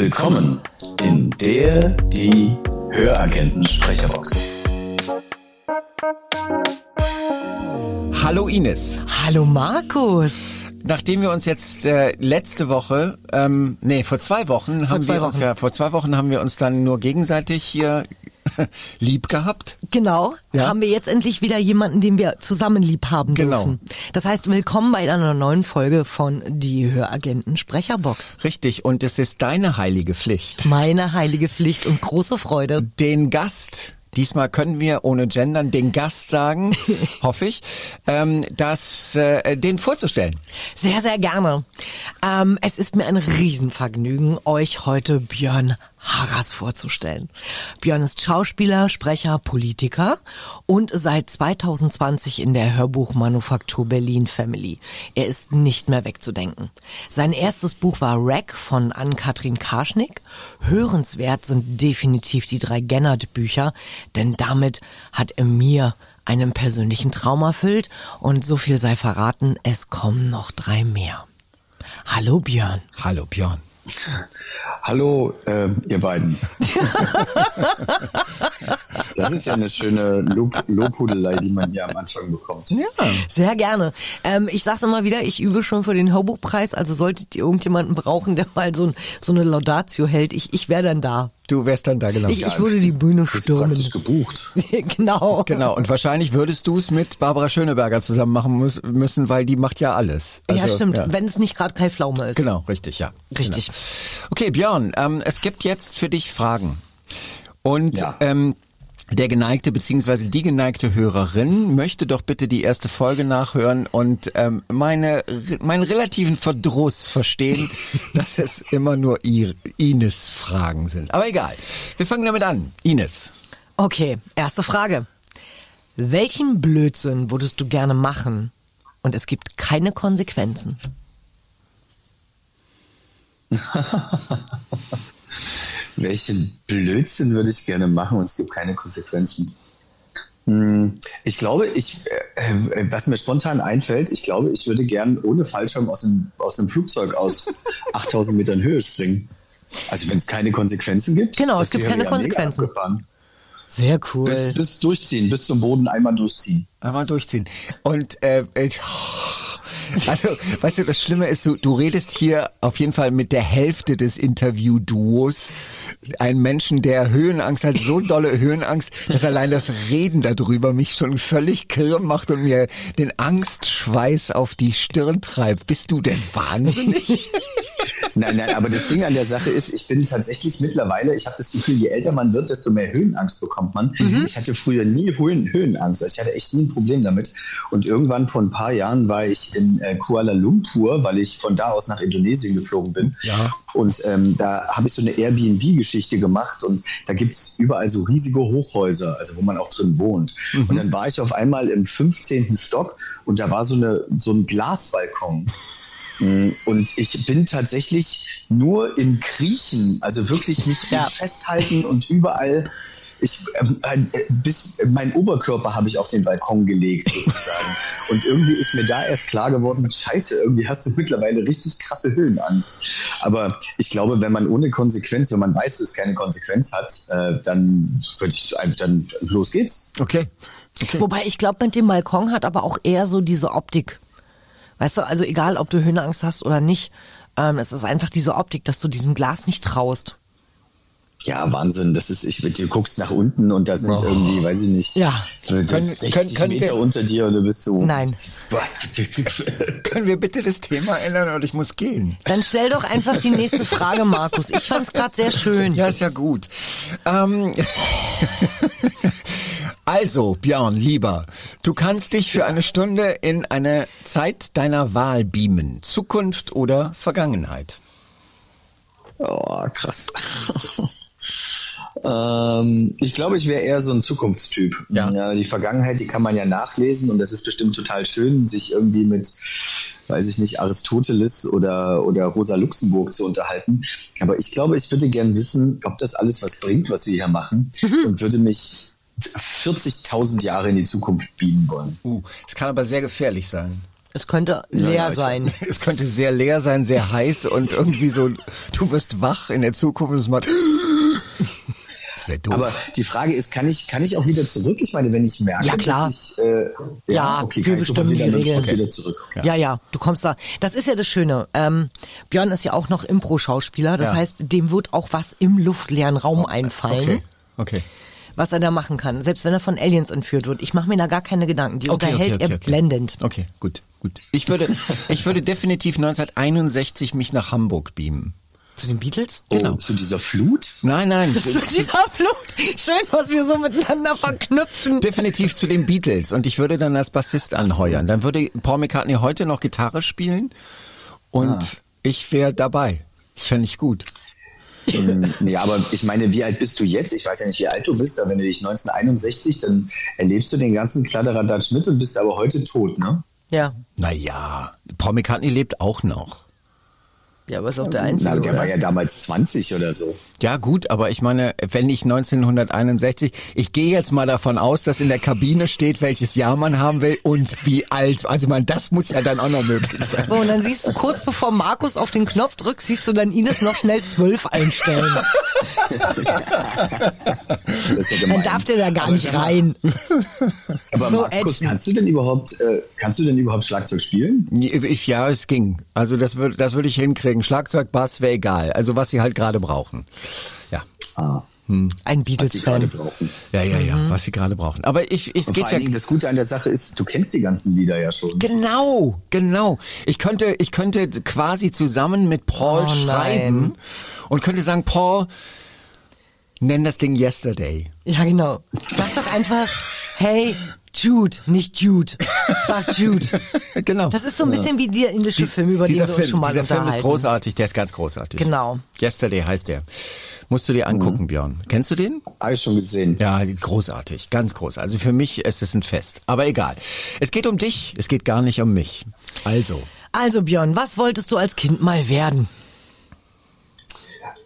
Willkommen in der, die Höragenten Sprecherbox. Hallo Ines. Hallo Markus. Nachdem wir uns jetzt äh, letzte Woche, ähm, nee, vor zwei Wochen Vor haben zwei wir uns Wochen. ja, vor zwei Wochen haben wir uns dann nur gegenseitig hier lieb gehabt. Genau, Ja. haben wir jetzt endlich wieder jemanden, den wir zusammen lieb haben Genau. dürfen. Das heißt, willkommen bei einer neuen Folge von Die Höragenten Sprecherbox. Richtig, und es ist deine heilige Pflicht. Meine heilige Pflicht und große Freude. Den Gast, diesmal können wir ohne Gendern den Gast sagen, hoffe ich, ähm, das, äh, den vorzustellen. Sehr, sehr gerne. Ähm, es ist mir ein Riesenvergnügen, euch heute Björn Harras vorzustellen. Björn ist Schauspieler, Sprecher, Politiker und seit 2020 in der Hörbuchmanufaktur Berlin Family. Er ist nicht mehr wegzudenken. Sein erstes Buch war Rack von Ann-Kathrin Karschnick. Hörenswert sind definitiv die drei Gennert-Bücher, denn damit hat er mir einen persönlichen Traum erfüllt und so viel sei verraten, es kommen noch drei mehr. Hallo Björn. Hallo Björn. Hallo, äh, ihr beiden. das ist ja eine schöne Lob Lobhudelei, die man hier am Anfang bekommt. Ja. Sehr gerne. Ähm, ich sag's immer wieder, ich übe schon für den Hörbuchpreis, also solltet ihr irgendjemanden brauchen, der mal so, ein, so eine Laudatio hält, ich, ich wäre dann da. Du wärst dann da genau. Ich, ich würde die Bühne Du stürmen. praktisch gebucht. genau. Genau, und wahrscheinlich würdest du es mit Barbara Schöneberger zusammen machen muss, müssen, weil die macht ja alles. ja, Also, stimmt. ja. Wenn es nicht gerade Kai Pflaume ist. Genau, richtig, ja. Richtig. Genau. Okay, Björn, ähm, es gibt jetzt für dich Fragen. Und Ja. ähm, der geneigte bzw. die geneigte Hörerin möchte doch bitte die erste Folge nachhören und ähm, meine meinen relativen Verdruss verstehen, dass es immer nur Ines Fragen sind. Aber egal. Wir fangen damit an. Ines. Okay, erste Frage. Welchen Blödsinn würdest du gerne machen und es gibt keine Konsequenzen? Welchen Blödsinn würde ich gerne machen und es gibt keine Konsequenzen? Hm, Ich glaube, ich, äh, äh, was mir spontan einfällt, ich glaube, ich würde gern ohne Fallschirm aus dem, aus dem Flugzeug aus 8000 Metern Höhe springen. Also wenn es keine Konsequenzen gibt. Genau, es gibt keine Konsequenzen. abgefahren. Sehr cool. Bis, bis durchziehen, bis zum Boden einmal durchziehen. Einmal durchziehen. Und äh, äh, also, weißt du, das Schlimme ist, du, du redest hier auf jeden Fall mit der Hälfte des Interview-Duos. Ein Menschen, der Höhenangst hat, so dolle Höhenangst, dass allein das Reden darüber mich schon völlig kirr macht und mir den Angstschweiß auf die Stirn treibt. Bist du denn wahnsinnig? Nein, nein, aber das Ding an der Sache ist, ich bin tatsächlich mittlerweile, ich habe das Gefühl, je älter man wird, desto mehr Höhenangst bekommt man. Ich hatte früher nie Höhen, Höhenangst, also ich hatte echt nie ein Problem damit. Und irgendwann vor ein paar Jahren war ich in äh, Kuala Lumpur, weil ich von da aus nach Indonesien geflogen bin. Ja. Und ähm, da habe ich so eine Airbnb-Geschichte gemacht und da gibt's überall so riesige Hochhäuser, also wo man auch drin wohnt. Und dann war ich auf einmal im 15. Stock und da war so, eine, so ein Glasbalkon. Mm, Und ich bin tatsächlich nur im Kriechen, also wirklich mich Ja. festhalten und überall. Ich, ähm, äh, bis mein Oberkörper habe ich auf den Balkon gelegt sozusagen. und irgendwie ist mir da erst klar geworden, scheiße, irgendwie hast du mittlerweile richtig krasse Höhenangst. Aber ich glaube, wenn man ohne Konsequenz, wenn man weiß, dass es keine Konsequenz hat, äh, dann würde ich einfach, dann los geht's. Okay. Wobei ich glaube, mit dem Balkon hat aber auch eher so diese Optik. Weißt du, also egal, ob du Höhenangst hast oder nicht, ähm, es ist einfach diese Optik, dass du diesem Glas nicht traust. Ja, Wahnsinn. Das ist, ich, du guckst nach unten und da sind irgendwie, weiß ich nicht, Ja. können, Können- 60 können- können Meter wir- unter dir und du bist so. Nein. Können wir bitte das Thema ändern oder ich muss gehen? Dann stell doch einfach die nächste Frage, Markus. Ich fand's gerade sehr schön. Ja, ist ja gut. Ähm, also, Björn, lieber, du kannst dich für eine Stunde in eine Zeit deiner Wahl beamen. Zukunft oder Vergangenheit? Oh, krass. ähm, ich glaube, ich wäre eher so ein Zukunftstyp. Ja. Die Vergangenheit, die kann man ja nachlesen und das ist bestimmt total schön, sich irgendwie mit, weiß ich nicht, Aristoteles oder, oder Rosa Luxemburg zu unterhalten. Aber ich glaube, ich würde gern wissen, ob das alles was bringt, was wir hier machen und würde mich 40.000 Jahre in die Zukunft beamen wollen. Uh, es kann aber sehr gefährlich sein. Es könnte leer ja, ich sein. Es könnte sehr leer sein, sehr heiß und irgendwie so, du wirst wach in der Zukunft und es macht. Das wäre doof. Aber die Frage ist, kann ich, kann ich auch wieder zurück? Ich meine, wenn ich merke, Ja, klar. dass ich, äh, ja, Ja, okay, wir bestimmen wieder, die Regeln. Wieder zurück. Ja. ja, du kommst da. Das ist ja das Schöne. Ähm, Björn ist ja auch noch Impro-Schauspieler. Das Ja. heißt, dem wird auch was im luftleeren Raum einfallen. okay, okay. Was er da machen kann, selbst wenn er von Aliens entführt wird. Ich mache mir da gar keine Gedanken. Die Okay, unterhält okay, okay, er okay. blendend. Okay, gut, gut. Ich würde, ich würde definitiv 1961 mich nach Hamburg beamen. Zu den Beatles? Genau. Oh, zu dieser Flut? Nein, nein. Zu dieser Flut. Schön, was wir so miteinander verknüpfen. Definitiv zu den Beatles und ich würde dann als Bassist anheuern. Dann würde Paul McCartney heute noch Gitarre spielen und Ah. ich wäre dabei. Das fände ich gut. Ähm, nee, aber ich meine, wie alt bist du jetzt? Ich weiß ja nicht, wie alt du bist, aber wenn du dich 1961, dann erlebst du den ganzen Kladderadatsch mit und bist aber heute tot, ne? Ja. Naja, Paul McCartney lebt auch noch. Ja, aber ist auch der Einzige, Na, der oder? war ja damals 20 oder so. Ja gut, aber ich meine, wenn ich 1961, ich gehe jetzt mal davon aus, dass in der Kabine steht, welches Jahr man haben will und wie alt. Also ich meine, das muss ja dann auch noch möglich sein. So, und dann siehst du kurz bevor Markus auf den Knopf drückt, siehst du dann Ines noch schnell zwölf einstellen. Ja. Dann darf der da gar Aber nicht rein. Aber So Markus, ätzend. kannst du denn überhaupt, äh, kannst du denn überhaupt Schlagzeug spielen? Ich, ja, es ging. Also das würde das würde ich hinkriegen. Schlagzeug, Bass wäre egal. Also was sie halt gerade brauchen. Ja. Ah, Ein was sie gerade Beatles-Fan. brauchen. Ja, ja, ja, was sie gerade brauchen. Aber ich, ich es Und geht vor ja allen Dingen, das Gute an der Sache ist, du kennst die ganzen Lieder ja schon. Genau, genau. Ich könnte, ich könnte quasi zusammen mit Paul Oh, nein. schreiben und könnte sagen, Paul, nenn das Ding Yesterday. Ja, genau. Sag doch einfach, hey, Jude, nicht Jude. Sag Jude. genau. Das ist so ein bisschen wie der indische Film, über den dieser wir Film, uns schon mal dieser Film ist großartig, der ist ganz großartig. Genau. Yesterday heißt der. Musst du dir angucken, Björn. Kennst du den? Habe ich schon gesehen. Ja, großartig, ganz groß. Also für mich ist es ein Fest. Aber egal. Es geht um dich, es geht gar nicht um mich. Also, Also Björn, was wolltest du als Kind mal werden?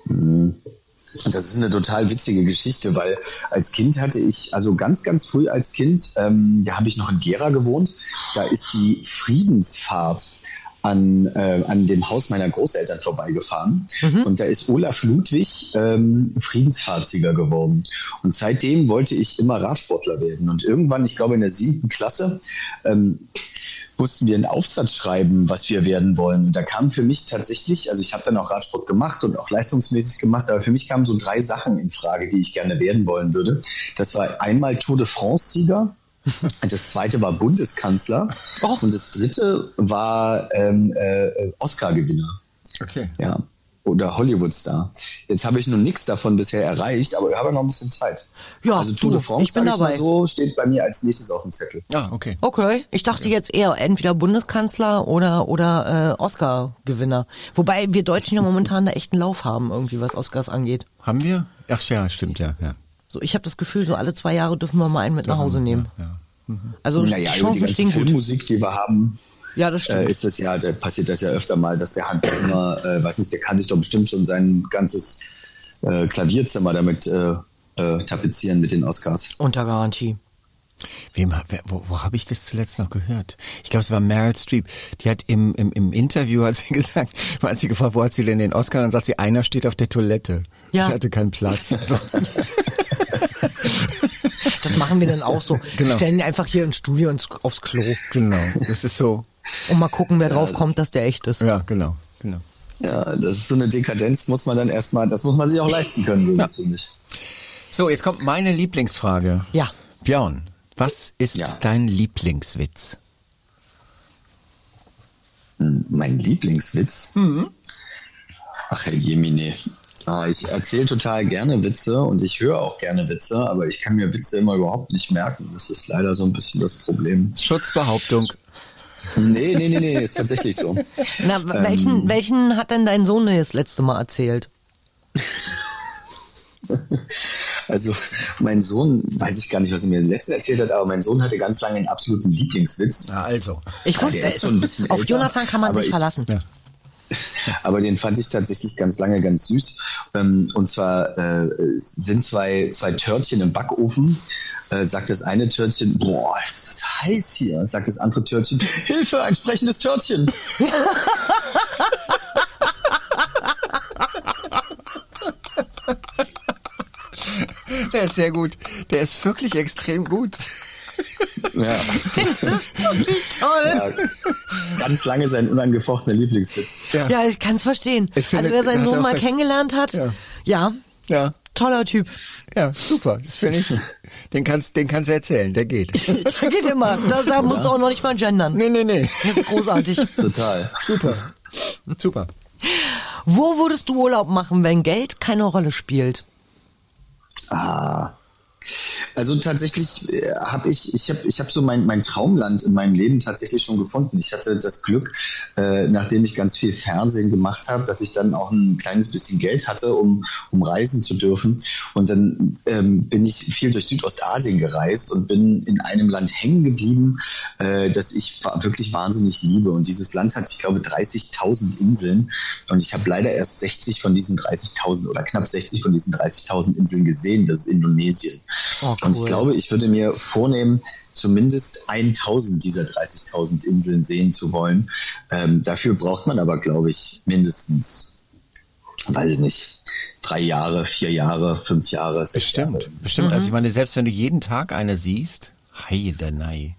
Und das ist eine total witzige Geschichte, weil als Kind hatte ich, also ganz, ganz früh als Kind, ähm, da habe ich noch in Gera gewohnt, da ist die Friedensfahrt an, äh, an dem Haus meiner Großeltern vorbeigefahren. Und da ist Olaf Ludwig ähm, Friedensfahrtsieger geworden. Und seitdem wollte ich immer Radsportler werden. Und irgendwann, ich glaube in der siebten Klasse, ähm, mussten wir einen Aufsatz schreiben, was wir werden wollen. Und da kam für mich tatsächlich, also ich habe dann auch Radsport gemacht und auch leistungsmäßig gemacht, aber für mich kamen so drei Sachen in Frage, die ich gerne werden wollen würde. Das war einmal Tour de France-Sieger. Das zweite war Bundeskanzler Oh. und das dritte war ähm, äh, Oscar-Gewinner. okay. Ja. Oder Hollywood-Star. Jetzt habe ich noch nichts davon bisher erreicht, aber ich habe noch ein bisschen Zeit. Ja, also Tour du, de France, ich bin dabei. mal so, steht bei mir als nächstes auf dem Zettel. Ah, okay. Okay, ich dachte jetzt eher entweder Bundeskanzler oder oder äh, Oscar-Gewinner. Wobei wir Deutschen ja momentan da echt einen Lauf haben, irgendwie was Oscars angeht. Haben wir? Ach ja, stimmt ja. ja. So, ich habe das Gefühl, so alle zwei Jahre dürfen wir mal einen mit nach Hause nehmen. ja. Also Naja, die die Chancen ganze stehen gut. Filmmusik, die wir haben, Ja, das äh, stimmt. ist das ja, da passiert das ja öfter mal, dass der Hans Zimmer, äh, weiß nicht, der kann sich doch bestimmt schon sein ganzes äh, Klavierzimmer damit äh, äh, tapezieren mit den Oscars. Unter Garantie. Wem, wer, wo, wo habe ich das zuletzt noch gehört? Ich glaube, es war Meryl Streep. Die hat im, im, im Interview, hat sie gesagt, hat sie gefragt, wo hat sie denn den Oscar? Dann sagt sie, einer steht auf der Toilette. Ja. Ich hatte keinen Platz. So. Das machen wir dann auch so. Genau. Stellen ihn einfach hier ins Studio ins, aufs Klo genau. Das ist so. und mal gucken, wer drauf kommt, dass der echt ist. Ja, genau, genau. Ja, das ist so eine Dekadenz, muss man dann erstmal, das muss man sich auch leisten können, so das finde ich. So, jetzt kommt meine Lieblingsfrage. Ja. Björn, was ist Ja. dein Lieblingswitz? Hm, Mein Lieblingswitz. Ach, Herr Jemine. Ah, ich erzähle total gerne Witze und ich höre auch gerne Witze, aber ich kann mir Witze immer überhaupt nicht merken. Das ist leider so ein bisschen das Problem. Schutzbehauptung. Nee, nee, nee, nee, ist tatsächlich so. Na, welchen, welchen hat denn dein Sohn das letzte Mal erzählt? Also mein Sohn, weiß ich gar nicht, was er mir im letzten erzählt hat, aber mein Sohn hatte ganz lange einen absoluten Lieblingswitz. Ja, also. Ich wusste es. Auf älter, Jonathan kann man sich ich- verlassen. Ja. Aber den fand ich tatsächlich ganz lange ganz süß. Ähm, und zwar äh, sind zwei, zwei Törtchen im Backofen. äh, sagt das eine Törtchen, boah, ist das heiß hier. Sagt das andere Törtchen, Hilfe, ein sprechendes Törtchen. Der ist sehr gut. Der ist wirklich extrem gut. Ja. Das ist wirklich toll. ja. Ganz lange sein unangefochtener Lieblingswitz. Ja. Ja, ich kann es verstehen. Finde, also wer seinen Sohn mal recht. kennengelernt hat, Ja. ja, Ja. toller Typ. Ja, super. Das finde ich. Den kannst, den kannst du erzählen. Der geht. Da geht immer. Da, da musst du auch noch nicht mal gendern. Nee, nee, nee. Das ist großartig. Total. Super. Super. Wo würdest du Urlaub machen, wenn Geld keine Rolle spielt? Ah. Also tatsächlich äh, habe ich, ich habe ich hab so mein, mein Traumland in meinem Leben tatsächlich schon gefunden. Ich hatte das Glück, äh, nachdem ich ganz viel Fernsehen gemacht habe, dass ich dann auch ein kleines bisschen Geld hatte, um, um reisen zu dürfen. Und dann ähm, bin ich viel durch Südostasien gereist und bin in einem Land hängen geblieben, äh, das ich wirklich wahnsinnig liebe. Und dieses Land hat, ich glaube, 30.000 Inseln. Und ich habe leider erst 60 von diesen 30.000 oder knapp 60 von diesen 30.000 Inseln gesehen. Das ist Indonesien. Oh, Und ich cool. glaube, ich würde mir vornehmen, zumindest 1000 dieser 30.000 Inseln sehen zu wollen. Ähm, dafür braucht man aber, glaube ich, mindestens, weiß ich nicht, drei Jahre, vier Jahre, fünf Jahre, sechs Bestimmt. Jahre. Bestimmt. Also ich meine, selbst wenn du jeden Tag eine siehst, heidenei.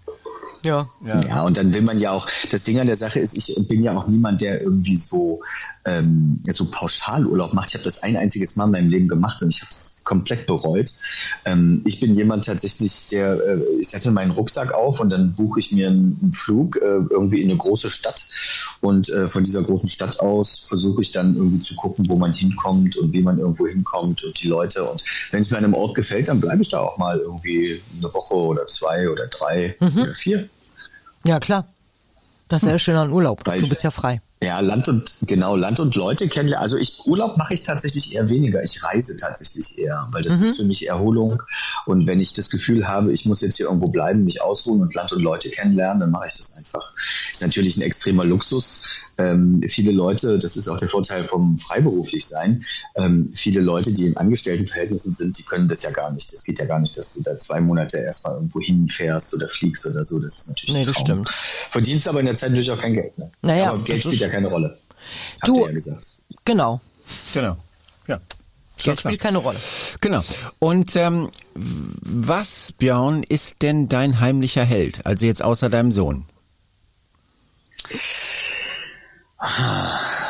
Ja. Ja. Ja, und dann will man ja auch, das Ding an der Sache ist, ich bin ja auch niemand, der irgendwie so, ähm, so Pauschalurlaub macht. Ich habe das ein einziges Mal in meinem Leben gemacht und ich habe es komplett bereut. Ähm, ich bin jemand tatsächlich, der, äh, ich setze mir meinen Rucksack auf und dann buche ich mir einen, einen Flug äh, irgendwie in eine große Stadt und äh, von dieser großen Stadt aus versuche ich dann irgendwie zu gucken, wo man hinkommt und wie man irgendwo hinkommt und die Leute. Und wenn es mir an einem Ort gefällt, dann bleibe ich da auch mal irgendwie eine Woche oder zwei oder drei oder vier. Ja, klar. Das ist ja schön an Urlaub. Du bist ja frei. Ja, Land und genau, Land und Leute kennenlernen. Also ich Urlaub mache ich tatsächlich eher weniger. Ich reise tatsächlich eher, weil das ist für mich Erholung. Und wenn ich das Gefühl habe, ich muss jetzt hier irgendwo bleiben, mich ausruhen und Land und Leute kennenlernen, dann mache ich das einfach. Ist natürlich ein extremer Luxus. Ähm, viele Leute, das ist auch der Vorteil vom freiberuflich sein. Ähm, viele Leute, die in Angestelltenverhältnissen sind, die können das ja gar nicht. Das geht ja gar nicht, dass du da zwei Monate erstmal irgendwo hinfährst oder fliegst oder so. Das ist natürlich Nee, das stimmt. Verdienst aber in der Zeit natürlich auch kein Geld. Ne? Naja, aber Geld spielt ja keine Rolle. Habt Du- ihr ja gesagt. Genau. Genau. Ja. Geld spielt keine Rolle. Genau. Und ähm, was, Björn, ist denn dein heimlicher Held? Also jetzt außer deinem Sohn.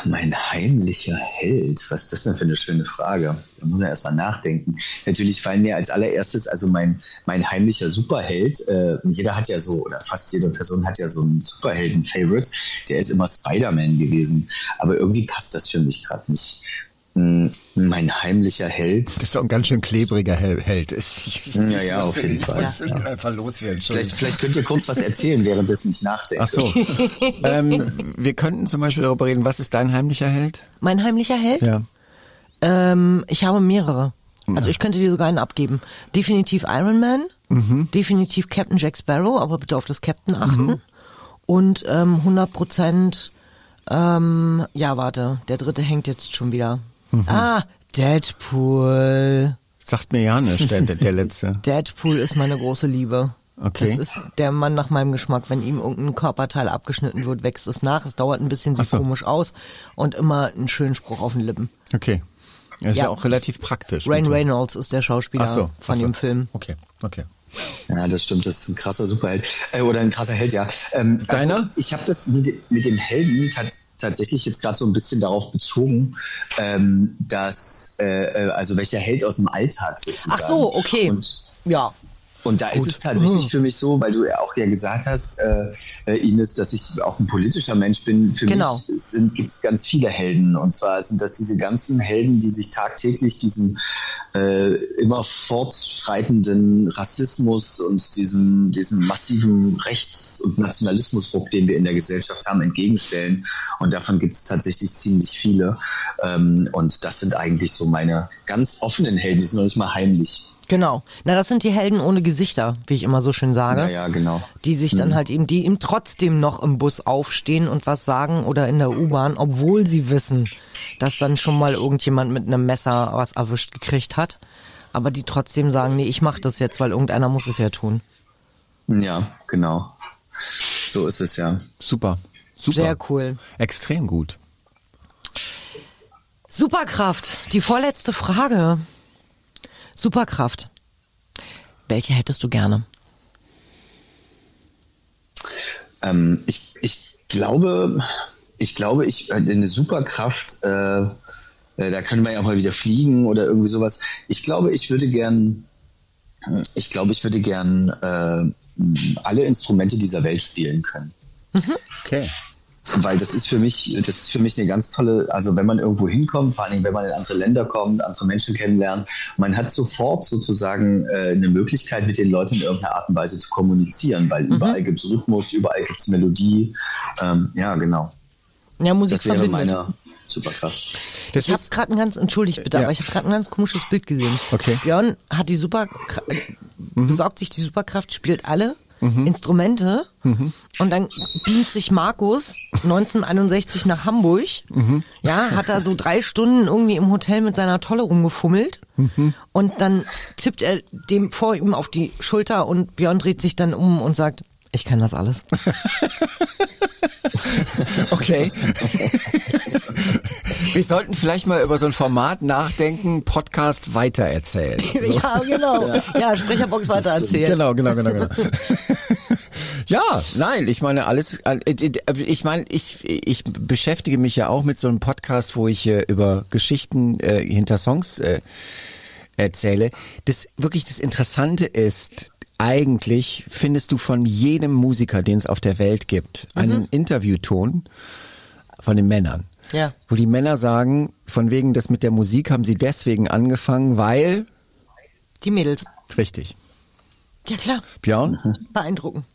Mein heimlicher Held, was ist das denn für eine schöne Frage? Da muss man erstmal nachdenken. Natürlich fallen mir als allererstes, also mein, mein heimlicher Superheld, äh, jeder hat ja so, oder fast jede Person hat ja so einen Superhelden-Favorite, der ist immer Spider-Man gewesen. Aber irgendwie passt das für mich gerade nicht. Mein heimlicher Held, Das ist doch ein ganz schön klebriger Hel- Held. Ich, Ja, ja, auf jeden Fall. muss einfach loswerden. vielleicht, vielleicht könnt ihr kurz was erzählen, währenddessen ich nachdenke. Ach so. ähm, wir könnten zum Beispiel darüber reden, was ist dein heimlicher Held? Mein heimlicher Held? Ja. Ähm, ich habe mehrere. Also ich könnte dir sogar einen abgeben. Definitiv Iron Man, Mhm. definitiv Captain Jack Sparrow, aber bitte auf das Captain achten. Und ähm, 100 Prozent, ähm, ja warte, der dritte hängt jetzt schon wieder. Mhm. Ah, Deadpool. Sagt mir ja nicht, der, der letzte. Deadpool ist meine große Liebe. Okay. Das ist der Mann nach meinem Geschmack. Wenn ihm irgendein Körperteil abgeschnitten wird, wächst es nach. Es dauert ein bisschen, sieht so. komisch aus und immer einen schönen Spruch auf den Lippen. Okay. Das ist ja, Ja. auch relativ praktisch. Dem- Reynolds ist der Schauspieler so, von so. dem Film. Okay, okay. Ja, das stimmt, das ist ein krasser Superheld. Äh, oder ein krasser Held, ja. Ähm, Deiner? Also, ich habe das mit, mit dem Helden tats tatsächlich jetzt gerade so ein bisschen darauf bezogen, ähm, dass, äh, äh, also welcher Held aus dem Alltag sozusagen. Ach so, okay. Und, Ja. Und da ist es tatsächlich für mich so, weil du ja auch ja gesagt hast, äh, äh, Ines, dass ich auch ein politischer Mensch bin. Für Genau. mich sind, gibt es ganz viele Helden. Und zwar sind das diese ganzen Helden, die sich tagtäglich diesem äh, immer fortschreitenden Rassismus und diesem, diesem massiven Rechts- und Nationalismusruck, den wir in der Gesellschaft haben, entgegenstellen. Und davon gibt es tatsächlich ziemlich viele. Ähm, und das sind eigentlich so meine ganz offenen Helden, die sind noch nicht mal heimlich. Genau. Na, das sind die Helden ohne Gesichter, wie ich immer so schön sage. Ja, ja, genau. Die sich dann halt eben, die ihm trotzdem noch im Bus aufstehen und was sagen oder in der U-Bahn, obwohl sie wissen, dass dann schon mal irgendjemand mit einem Messer was erwischt gekriegt hat. aber die trotzdem sagen, nee, ich mach das jetzt, weil irgendeiner muss es ja tun. Ja, genau. So ist es ja. Super. Super. Sehr cool. Extrem gut. Superkraft, die vorletzte Frage. Superkraft. Welche hättest du gerne? Ähm, ich, ich glaube, ich glaube, ich eine Superkraft, äh, äh, da könnte man ja auch mal wieder fliegen oder irgendwie sowas. Ich glaube, ich würde gern, ich glaube, ich würde gern äh, alle Instrumente dieser Welt spielen können. Okay. Weil das ist für mich, das ist für mich eine ganz tolle, also wenn man irgendwo hinkommt, vor allem wenn man in andere Länder kommt, andere Menschen kennenlernt, man hat sofort sozusagen äh, eine Möglichkeit, mit den Leuten in irgendeiner Art und Weise zu kommunizieren, weil überall gibt es Rhythmus, überall gibt es Melodie. Ähm, ja, genau. Ja, Musik Das wäre verbindet. meine Superkraft. Das Ich habe ist, gerade ein ganz, entschuldigt bitte, Ja. aber ich habe gerade ein ganz komisches Bild gesehen. Okay. Björn hat die Super, besorgt sich die Superkraft, spielt alle Instrumente. Und dann beamt sich Markus 1961 nach Hamburg. Ja, hat da so drei Stunden irgendwie im Hotel mit seiner Tolle rumgefummelt. Und dann tippt er dem vor ihm auf die Schulter und Björn dreht sich dann um und sagt, ich kann das alles. okay. Wir sollten vielleicht mal über so ein Format nachdenken, Podcast weitererzählen. So. Ja, genau. Ja, Sprecherbox weiter erzählt. Genau, genau, genau, genau. ja, nein, ich meine alles. äh, Ich meine, ich ich beschäftige mich ja auch mit so einem Podcast, wo ich äh, über Geschichten äh, hinter Songs äh, erzähle. Das wirklich das Interessante ist. Eigentlich findest du von jedem Musiker, den es auf der Welt gibt, einen Interviewton von den Männern. Ja. Wo die Männer sagen, von wegen das mit der Musik haben sie deswegen angefangen, weil Die Mädels. richtig. Ja, klar. Björn? Beeindruckend.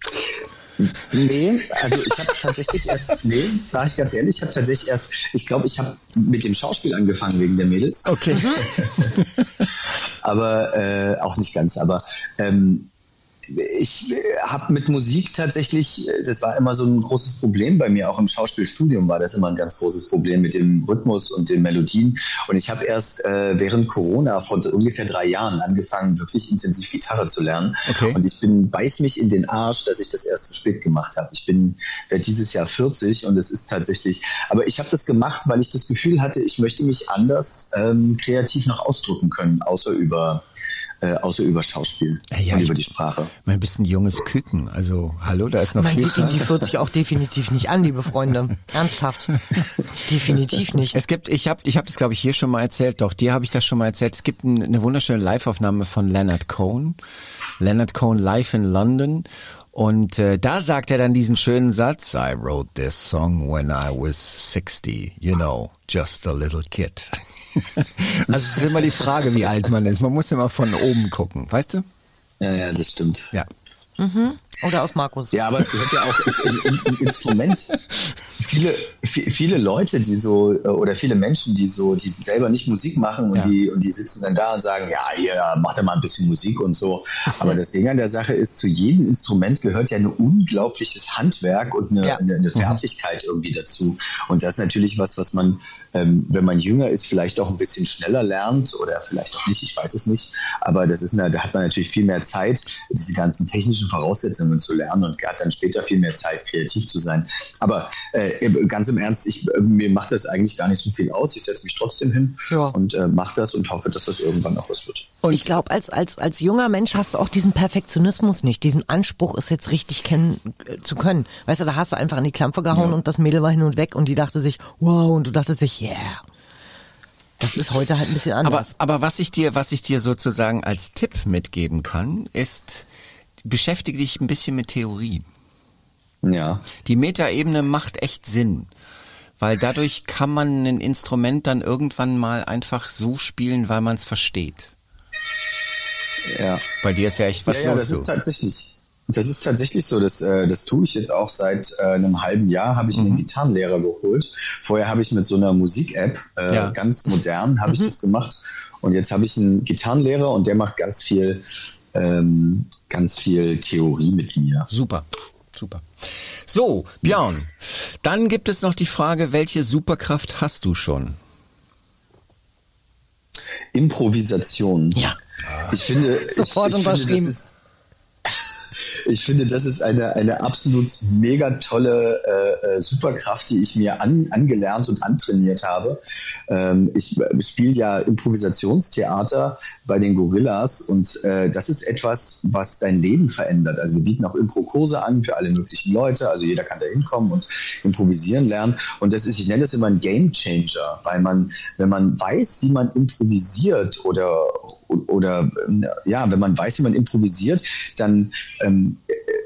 Nee, also ich habe tatsächlich erst, nee, sage ich ganz ehrlich, ich habe tatsächlich erst, ich glaube, ich habe mit dem Schauspiel angefangen wegen der Mädels. Okay. aber äh, auch nicht ganz. Aber ähm, ich äh, habe mit Musik tatsächlich, äh, das war immer so ein großes Problem bei mir, auch im Schauspielstudium war das immer ein ganz großes Problem mit dem Rhythmus und den Melodien. Und ich habe erst äh, während Corona vor ungefähr drei Jahren angefangen, wirklich intensiv Gitarre zu lernen. Okay. Und ich bin beiß mich in den Arsch, dass ich das erst zu spät gemacht habe. Ich bin werde dieses Jahr 40 und es ist tatsächlich, aber ich habe das gemacht, weil ich das Gefühl hatte, ich möchte mich anders ähm, kreativ noch ausdrücken können, außer über äh, außer über Schauspiel Ja, und über die Sprache. Mein bisschen junges Küken. Also, hallo, da ist noch Man viel sieht ihm die 40 auch definitiv nicht an, liebe Freunde. Ernsthaft. Definitiv nicht. Es gibt, ich habe ich hab das glaube ich hier schon mal erzählt, doch dir habe ich das schon mal erzählt. Es gibt ein, eine wunderschöne Live-Aufnahme von Leonard Cohen. Leonard Cohen live in London. Und äh, da sagt er dann diesen schönen Satz, I wrote this song when I was 60, you know, just a little kid. also es ist immer die Frage, wie alt man ist. Man muss immer von oben gucken, weißt du? Ja, ja, das stimmt. Ja. Oder aus Markus. Ja, aber es gehört ja auch ein, ein Instrument. Viele, vi- viele Leute, die so, äh, oder viele Menschen, die so, die selber nicht Musik machen und Ja. die, und die sitzen dann da und sagen, ja, hier, macht doch mal ein bisschen Musik und so. Aber das Ding an der Sache ist, zu jedem Instrument gehört ja ein unglaubliches Handwerk und eine, Ja. eine, eine Fertigkeit irgendwie dazu. Und das ist natürlich was, was man, ähm, wenn man jünger ist, vielleicht auch ein bisschen schneller lernt oder vielleicht auch nicht, ich weiß es nicht. Aber das ist eine, da hat man natürlich viel mehr Zeit, diese ganzen technischen Voraussetzungen zu lernen und hat dann später viel mehr Zeit, kreativ zu sein. Aber äh, ganz im Ernst, ich, äh, mir macht das eigentlich gar nicht so viel aus. Ich setze mich trotzdem hin Ja. und äh, mache das und hoffe, dass das irgendwann noch was wird. Und ich glaube, als, als, als junger Mensch hast du auch diesen Perfektionismus nicht, diesen Anspruch, es jetzt richtig kennen äh, zu können. Weißt du, da hast du einfach in die Klampe gehauen und das Mädel war hin und weg und die dachte sich, wow, und du dachtest sich, yeah. Das ist heute halt ein bisschen Aber, anders. aber was ich dir, was ich dir sozusagen als Tipp mitgeben kann, ist, beschäftige dich ein bisschen mit Theorie. Ja. Die Metaebene macht echt Sinn. Weil dadurch kann man ein Instrument dann irgendwann mal einfach so spielen, weil man es versteht. Ja. Bei dir ist ja echt was ja, ja, los. das ist du. tatsächlich. Das ist tatsächlich so, das, äh, das tue ich jetzt auch seit äh, einem halben Jahr, habe ich mir einen Gitarrenlehrer geholt. Vorher habe ich mit so einer Musik-App, äh, Ja. ganz modern, habe ich das gemacht. Und jetzt habe ich einen Gitarrenlehrer und der macht ganz viel, ähm, ganz viel Theorie mit mir. Super, super. So, Björn, dann gibt es noch die Frage, welche Superkraft hast du schon? Improvisation. Ja. Ich finde, Sofort ich, ich finde, unterschrieben. das ist, ich finde, das ist eine, eine absolut mega tolle äh, äh, Superkraft, die ich mir an, angelernt und antrainiert habe. Ähm, ich spiele ja Improvisationstheater bei den Gorillas und äh, das ist etwas, was dein Leben verändert. Also wir bieten auch Impro-Kurse an für alle möglichen Leute. Also jeder kann da hinkommen und improvisieren lernen. Und das ist, ich nenne das immer ein Game Changer, weil man, wenn man weiß, wie man improvisiert oder, oder ja, wenn man weiß, wie man improvisiert, dann ähm,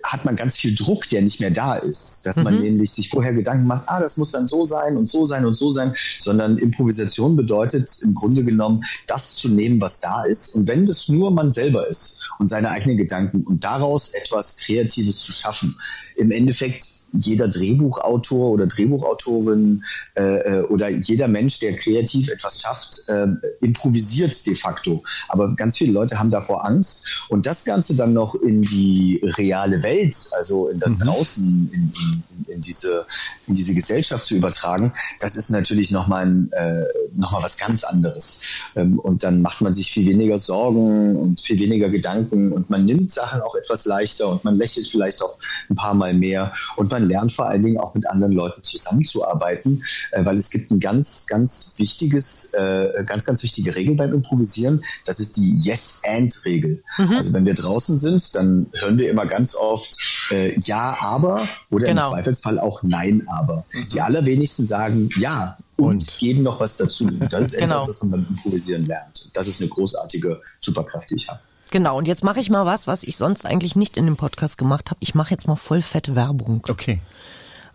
hat man ganz viel Druck, der nicht mehr da ist. Dass man nämlich sich vorher Gedanken macht, ah, das muss dann so sein und so sein und so sein, sondern Improvisation bedeutet im Grunde genommen, das zu nehmen, was da ist. Und wenn das nur man selber ist und seine eigenen Gedanken und daraus etwas Kreatives zu schaffen. Im Endeffekt jeder Drehbuchautor oder Drehbuchautorin äh, oder jeder Mensch, der kreativ etwas schafft, äh, improvisiert de facto. Aber ganz viele Leute haben davor Angst. Und das Ganze dann noch in die reale Welt, also in das draußen, in, in, in, diese, in diese Gesellschaft zu übertragen, das ist natürlich nochmal äh, noch mal was ganz anderes. Ähm, und dann macht man sich viel weniger Sorgen und viel weniger Gedanken und man nimmt Sachen auch etwas leichter und man lächelt vielleicht auch ein paar Mal mehr und man lernt vor allen Dingen auch mit anderen Leuten zusammenzuarbeiten, äh, weil es gibt ein ganz, ganz wichtiges, äh, ganz, ganz wichtige Regel beim Improvisieren. Das ist die Yes-and-Regel. Also wenn wir draußen sind, dann hören wir immer ganz oft äh, Ja, aber oder Genau. im Zweifelsfall auch Nein, aber. Die allerwenigsten sagen Ja und, Und. geben noch was dazu. Das ist Genau. etwas, was man beim Improvisieren lernt. Das ist eine großartige Superkraft, die ich habe. Genau, und jetzt mache ich mal was, was ich sonst eigentlich nicht in dem Podcast gemacht habe. Ich mache jetzt mal voll fette Werbung. Okay.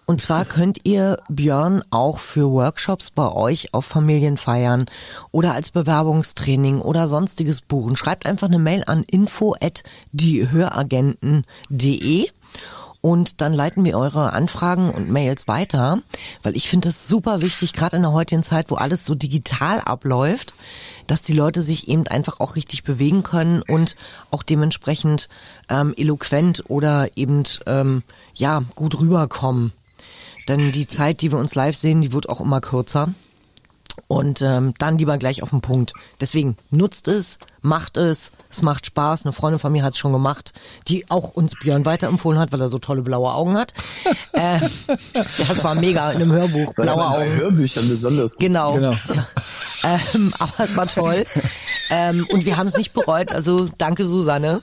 Und zwar könnt ihr Björn auch für Workshops bei euch auf Familienfeiern oder als Bewerbungstraining oder sonstiges buchen. Schreibt einfach eine Mail an info at diehöragenten.de und dann leiten wir eure Anfragen und Mails weiter, weil ich finde das super wichtig, gerade in der heutigen Zeit, wo alles so digital abläuft, dass die Leute sich eben einfach auch richtig bewegen können und auch dementsprechend ähm, eloquent oder eben ähm, ja gut rüberkommen. Denn die Zeit, die wir uns live sehen, die wird auch immer kürzer. Und ähm, dann lieber gleich auf den Punkt. Deswegen nutzt es, macht es, es macht Spaß. Eine Freundin von mir hat es schon gemacht, die auch uns Björn weiterempfohlen hat, weil er so tolle blaue Augen hat. äh, ja, es war mega in einem Hörbuch, blaue man bei Augen. Hörbüchern besonders Genau. Genau. Ja. Ähm, aber es war toll. ähm, und wir haben es nicht bereut. Also danke, Susanne.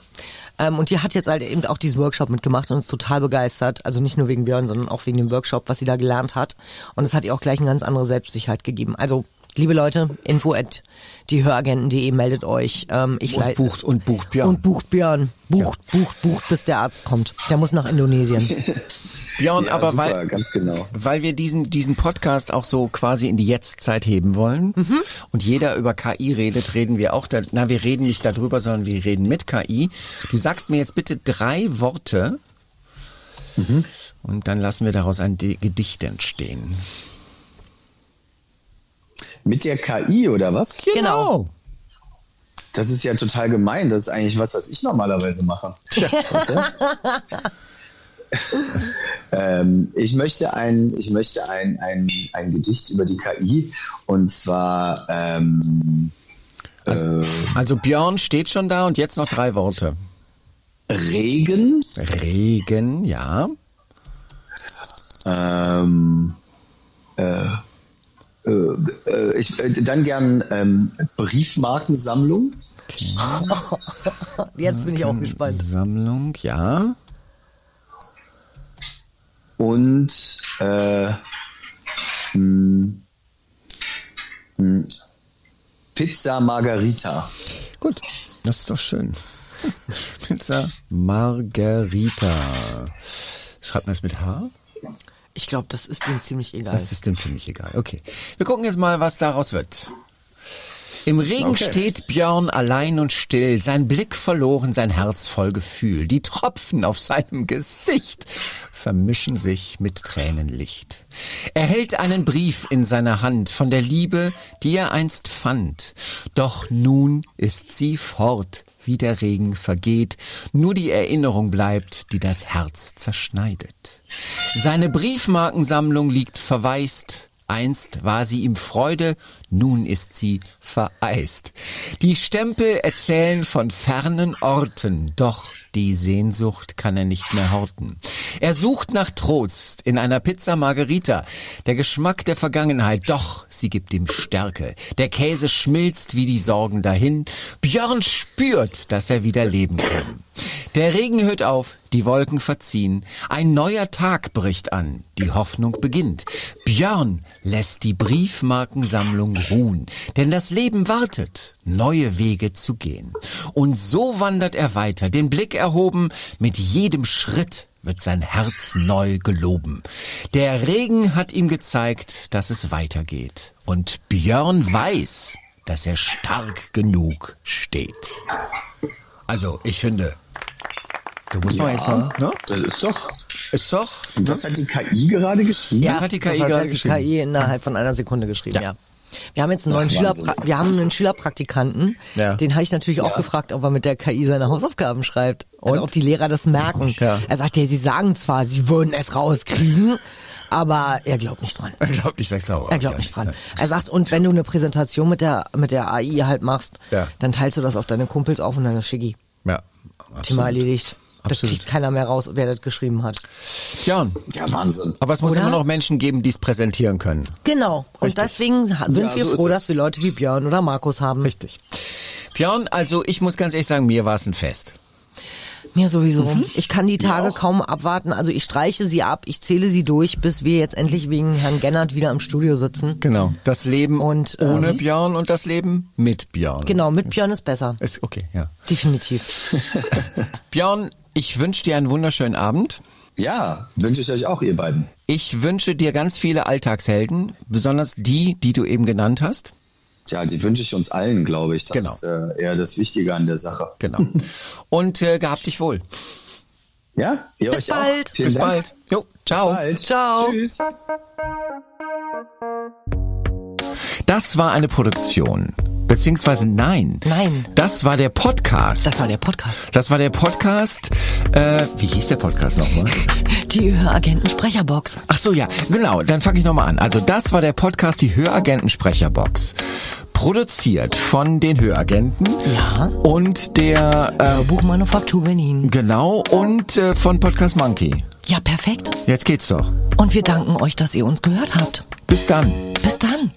Ähm, und die hat jetzt halt eben auch diesen Workshop mitgemacht und ist total begeistert. Also nicht nur wegen Björn, sondern auch wegen dem Workshop, was sie da gelernt hat. Und es hat ihr auch gleich eine ganz andere Selbstsicherheit gegeben. Also, liebe Leute, info at diehöragenten.de meldet euch. Ähm, ich Und bucht, und bucht Björn. und bucht Björn. Bucht, bucht, bucht, bis der Arzt kommt. Der muss nach Indonesien. Björn, Ja, aber super, weil, ganz genau. weil wir diesen, diesen Podcast auch so quasi in die Jetztzeit heben wollen und jeder über KI redet, reden wir auch da, na, wir reden nicht darüber, sondern wir reden mit KI. Du sagst mir jetzt bitte drei Worte und dann lassen wir daraus ein Gedicht entstehen. Mit der KI oder was? Genau. Das ist ja total gemein. Das ist eigentlich was, was ich normalerweise mache. Warte. ähm, ich möchte ein, ich möchte ein, ein, ein Gedicht über die KI und zwar ähm, Also Björn steht schon da und jetzt noch drei Worte. Regen, Regen, ja. ähm, äh, äh, äh, ich, äh, dann gern ähm, Briefmarkensammlung, Jetzt bin ich auch gespannt. Sammlung, ja. Und äh, hm, hm, Pizza Margarita. Gut, das ist doch schön. Pizza Margarita. Schreibt man es mit H? Ich glaube, das ist ihm ziemlich egal. Das ist dem ziemlich egal. Okay. Wir gucken jetzt mal, was daraus wird. Im Regen Okay. steht Björn allein und still, sein Blick verloren, sein Herz voll Gefühl. Die Tropfen auf seinem Gesicht vermischen sich mit Tränenlicht. Er hält einen Brief in seiner Hand von der Liebe, die er einst fand. Doch nun ist sie fort, wie der Regen vergeht, nur die Erinnerung bleibt, die das Herz zerschneidet. Seine Briefmarkensammlung liegt verwaist Einst war sie ihm Freude, nun ist sie vereist. Die Stempel erzählen von fernen Orten, doch die Sehnsucht kann er nicht mehr horten. Er sucht nach Trost in einer Pizza Margherita. Der Geschmack der Vergangenheit, doch sie gibt ihm Stärke. Der Käse schmilzt wie die Sorgen dahin. Björn spürt, dass er wieder leben kann. Der Regen hört auf, die Wolken verziehen. Ein neuer Tag bricht an, die Hoffnung beginnt. Björn lässt die Briefmarkensammlung ruhen, denn das Leben wartet, neue Wege zu gehen. Und so wandert er weiter, den Blick erhoben, mit jedem Schritt wird sein Herz neu geloben. Der Regen hat ihm gezeigt, dass es weitergeht. Und Björn weiß, dass er stark genug steht. Also, ich finde, du musst mal jetzt mal, ne? Das ist doch. Ist doch. Das hat die KI gerade geschrieben? Ja, Das hat die KI das hat gerade die geschrieben. KI innerhalb von einer Sekunde geschrieben, ja. Ja. Wir haben jetzt einen neuen Wahnsinn. wir haben einen Schülerpraktikanten, Ja. den habe ich natürlich auch Ja. gefragt, ob er mit der KI seine Hausaufgaben schreibt. Also Und? ob die Lehrer das merken. Ja. Er sagt ja, sie sagen zwar, sie würden es rauskriegen, aber er glaubt nicht dran. Ich glaube nicht, sag's auch. Er glaubt nicht dran. Er sagt, und wenn du eine Präsentation mit der mit der AI halt machst, Ja. dann teilst du das auf deine Kumpels auf und dann ist Schicki. Ja. Thema erledigt. Das Absolut. kriegt keiner mehr raus, wer das geschrieben hat. Björn. Ja, Wahnsinn. Aber es muss Oder? immer noch Menschen geben, die es präsentieren können. Genau. Und Richtig. deswegen sind Ja, wir so froh, dass wir Leute wie Björn oder Markus haben. Richtig. Björn, also ich muss ganz ehrlich sagen, mir war es ein Fest. Mir sowieso. Mhm. Ich kann die Tage kaum abwarten. Also ich streiche sie ab, ich zähle sie durch, bis wir jetzt endlich wegen Herrn Gennert wieder im Studio sitzen. Genau. Das Leben Und, ohne ähm, Björn und das Leben mit Björn. Genau, mit Björn ist besser. Ist okay, ja. Definitiv. Björn, ich wünsche dir einen wunderschönen Abend. Ja, wünsche ich euch auch, ihr beiden. Ich wünsche dir ganz viele Alltagshelden, besonders die, die du eben genannt hast. Tja, die wünsche ich uns allen, glaube ich. Das Genau. ist äh, eher das Wichtige an der Sache. Genau. Und äh, gehabt dich wohl. Ja, ihr Bis euch auch. bald. Vielen Bis Dank. bald. Jo, ciao. Bis bald. Ciao. Tschüss. Das war eine Produktion. Beziehungsweise nein. Nein. Das war der Podcast. Das war der Podcast. Das war der Podcast. Äh, wie hieß der Podcast nochmal? Die Höragenten Sprecherbox. Ach so, ja, genau. Dann fange ich nochmal an. Also das war der Podcast, die Höragenten-Sprecherbox. Produziert von den Höragenten. Ja. Und der, äh, Buchmanufaktur Berlin. genau, und äh, von Podcast Monkey. Ja, perfekt. Jetzt geht's doch. Und wir danken euch, dass ihr uns gehört habt. Bis dann. Bis dann.